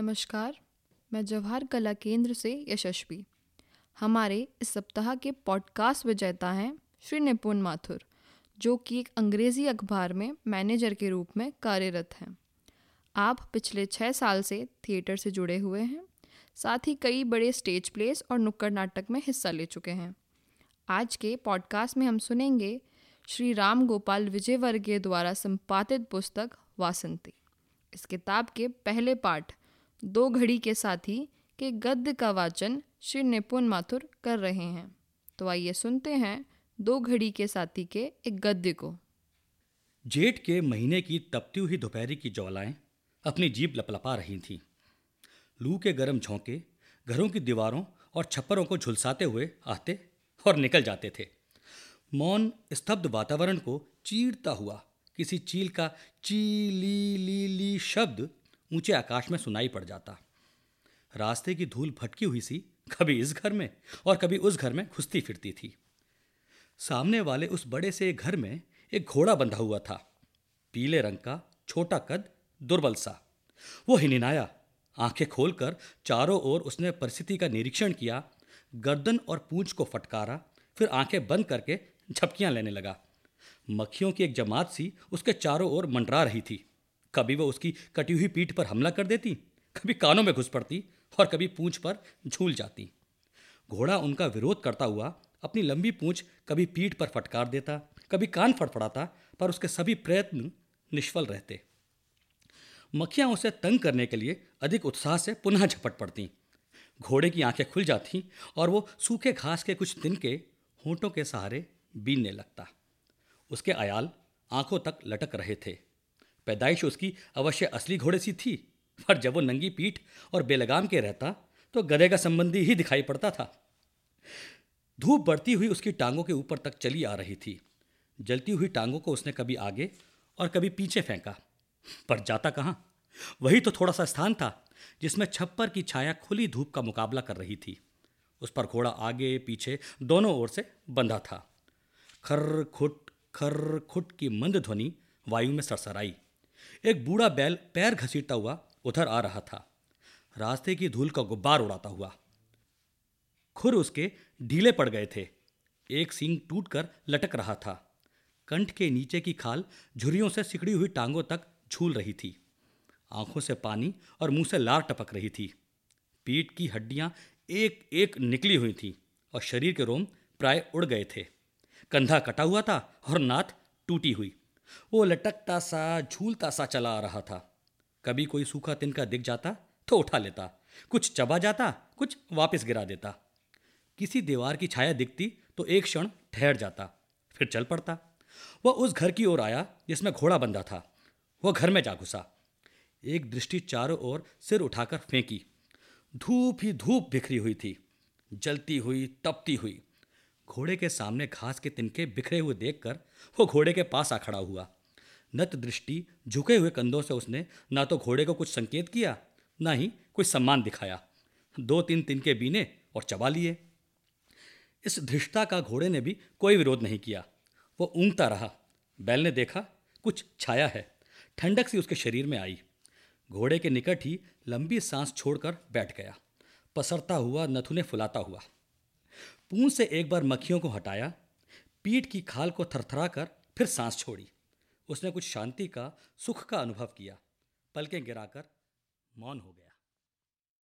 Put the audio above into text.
नमस्कार, मैं जवाहर कला केंद्र से यशस्वी। हमारे इस सप्ताह के पॉडकास्ट विजेता हैं श्री निपुण माथुर, जो कि एक अंग्रेज़ी अखबार में मैनेजर के रूप में कार्यरत हैं। आप पिछले छः साल से थिएटर से जुड़े हुए हैं, साथ ही कई बड़े स्टेज प्लेस और नुक्कड़ नाटक में हिस्सा ले चुके हैं। आज के पॉडकास्ट में हम सुनेंगे श्री राम गोपाल विजयवर्गीय द्वारा संपादित पुस्तक वासंती। इस किताब के पहले पाठ दो घड़ी के साथी के गद्य का वाचन श्री निपुण माथुर कर रहे हैं। तो आइए सुनते हैं दो घड़ी के साथी के एक गद्य को। जेठ के महीने की तपती हुई दोपहरी की ज्वालाएँ अपनी जीप लपलपा रही थीं। लू के गर्म झोंके घरों की दीवारों और छप्परों को झुलसाते हुए आते और निकल जाते थे। मौन स्तब्ध वातावरण को चीरता हुआ किसी चील का ची ली ली ली शब्द ऊँचे आकाश में सुनाई पड़ जाता। रास्ते की धूल भटकी हुई सी, कभी इस घर में और कभी उस घर में घुसती फिरती थी। सामने वाले उस बड़े से घर में एक घोड़ा बंधा हुआ था। पीले रंग का, छोटा कद, दुर्बल सा। वो हिनिनाया। आँखें खोलकर चारों ओर उसने परिस्थिति का निरीक्षण किया। गर्दन और पूंछ को फटकारा, फिर आँखें बंद करके झपकियाँ लेने लगा। मक्खियों की एक जमात सी उसके चारों ओर मंडरा रही थी। कभी वो उसकी कटी हुई पीठ पर हमला कर देती, कभी कानों में घुस पड़ती और कभी पूंछ पर झूल जाती। घोड़ा उनका विरोध करता हुआ अपनी लंबी पूंछ कभी पीठ पर फटकार देता, कभी कान फटफड़ाता पर उसके सभी प्रयत्न निष्फल रहते। मक्खियाँ उसे तंग करने के लिए अधिक उत्साह से पुनः झपट पड़ती। घोड़े की आँखें खुल जाती और वो सूखे घास के कुछ दिन के होंठों के सहारे बीनने लगता। उसके आयाल आँखों तक लटक रहे थे। पैदाइश उसकी अवश्य असली घोड़े सी थी, पर जब वो नंगी पीठ और बेलगाम के रहता तो गधे का संबंधी ही दिखाई पड़ता था। धूप बढ़ती हुई उसकी टांगों के ऊपर तक चली आ रही थी। जलती हुई टांगों को उसने कभी आगे और कभी पीछे फेंका। पर जाता कहाँ? वही तो थोड़ा सा स्थान था, जिसमें छप्पर की छाया खुली धूप का मुकाबला कर रही थी। उस पर घोड़ा आगे, पीछे, दोनों ओर से बंधा था। खर खुट खर खुट की मंद ध्वनि वायु में सरसराई। एक बूढ़ा बैल पैर घसीटता हुआ उधर आ रहा था। रास्ते की धूल का गुब्बार उड़ाता हुआ। खुर उसके ढीले पड़ गए थे। एक सींग टूटकर लटक रहा था। कंठ के नीचे की खाल झुरियों से सिकड़ी हुई टांगों तक झूल रही थी। आँखों से पानी और मुँह से लार टपक रही थी। पीठ की हड्डियाँ एक एक निकली हुई थी और शरीर के रोम प्राय उड़ गए थे। कंधा कटा हुआ था और नाथ टूटी हुई। वो लटकता सा, झूलता सा चला आ रहा था। कभी कोई सूखा तिनका दिख जाता तो उठा लेता। कुछ चबा जाता, कुछ वापस गिरा देता। किसी दीवार की छाया दिखती तो एक क्षण ठहर जाता, फिर चल पड़ता। वह उस घर की ओर आया, जिसमें घोड़ा बंधा था। वह घर में जा घुसा। एक दृष्टि चारों ओर सिर उठाकर फेंकी। धूप ही धूप बिखरी हुई थी। जलती हुई, तपती हुई। घोड़े के सामने घास के तिनके बिखरे हुए देखकर वो घोड़े के पास आ खड़ा हुआ। नत दृष्टि झुके हुए कंधों से उसने ना तो घोड़े को कुछ संकेत किया, ना ही कोई सम्मान दिखाया। दो तीन तिनके बीने और चबा लिए। इस धृष्टता का घोड़े ने भी कोई विरोध नहीं किया। वो ऊँगता रहा। बैल ने देखा, कुछ छाया है। ठंडक सी उसके शरीर में आई। घोड़े के निकट ही लंबी सांस छोड़कर बैठ गया। पसरता हुआ नथुने फुलाता हुआ। पूंछ से एक बार मक्खियों को हटाया, पीठ की खाल को थरथरा कर फिर सांस छोड़ी। उसने कुछ शांति का, सुख का अनुभव किया। पलकें गिराकर मौन हो गया।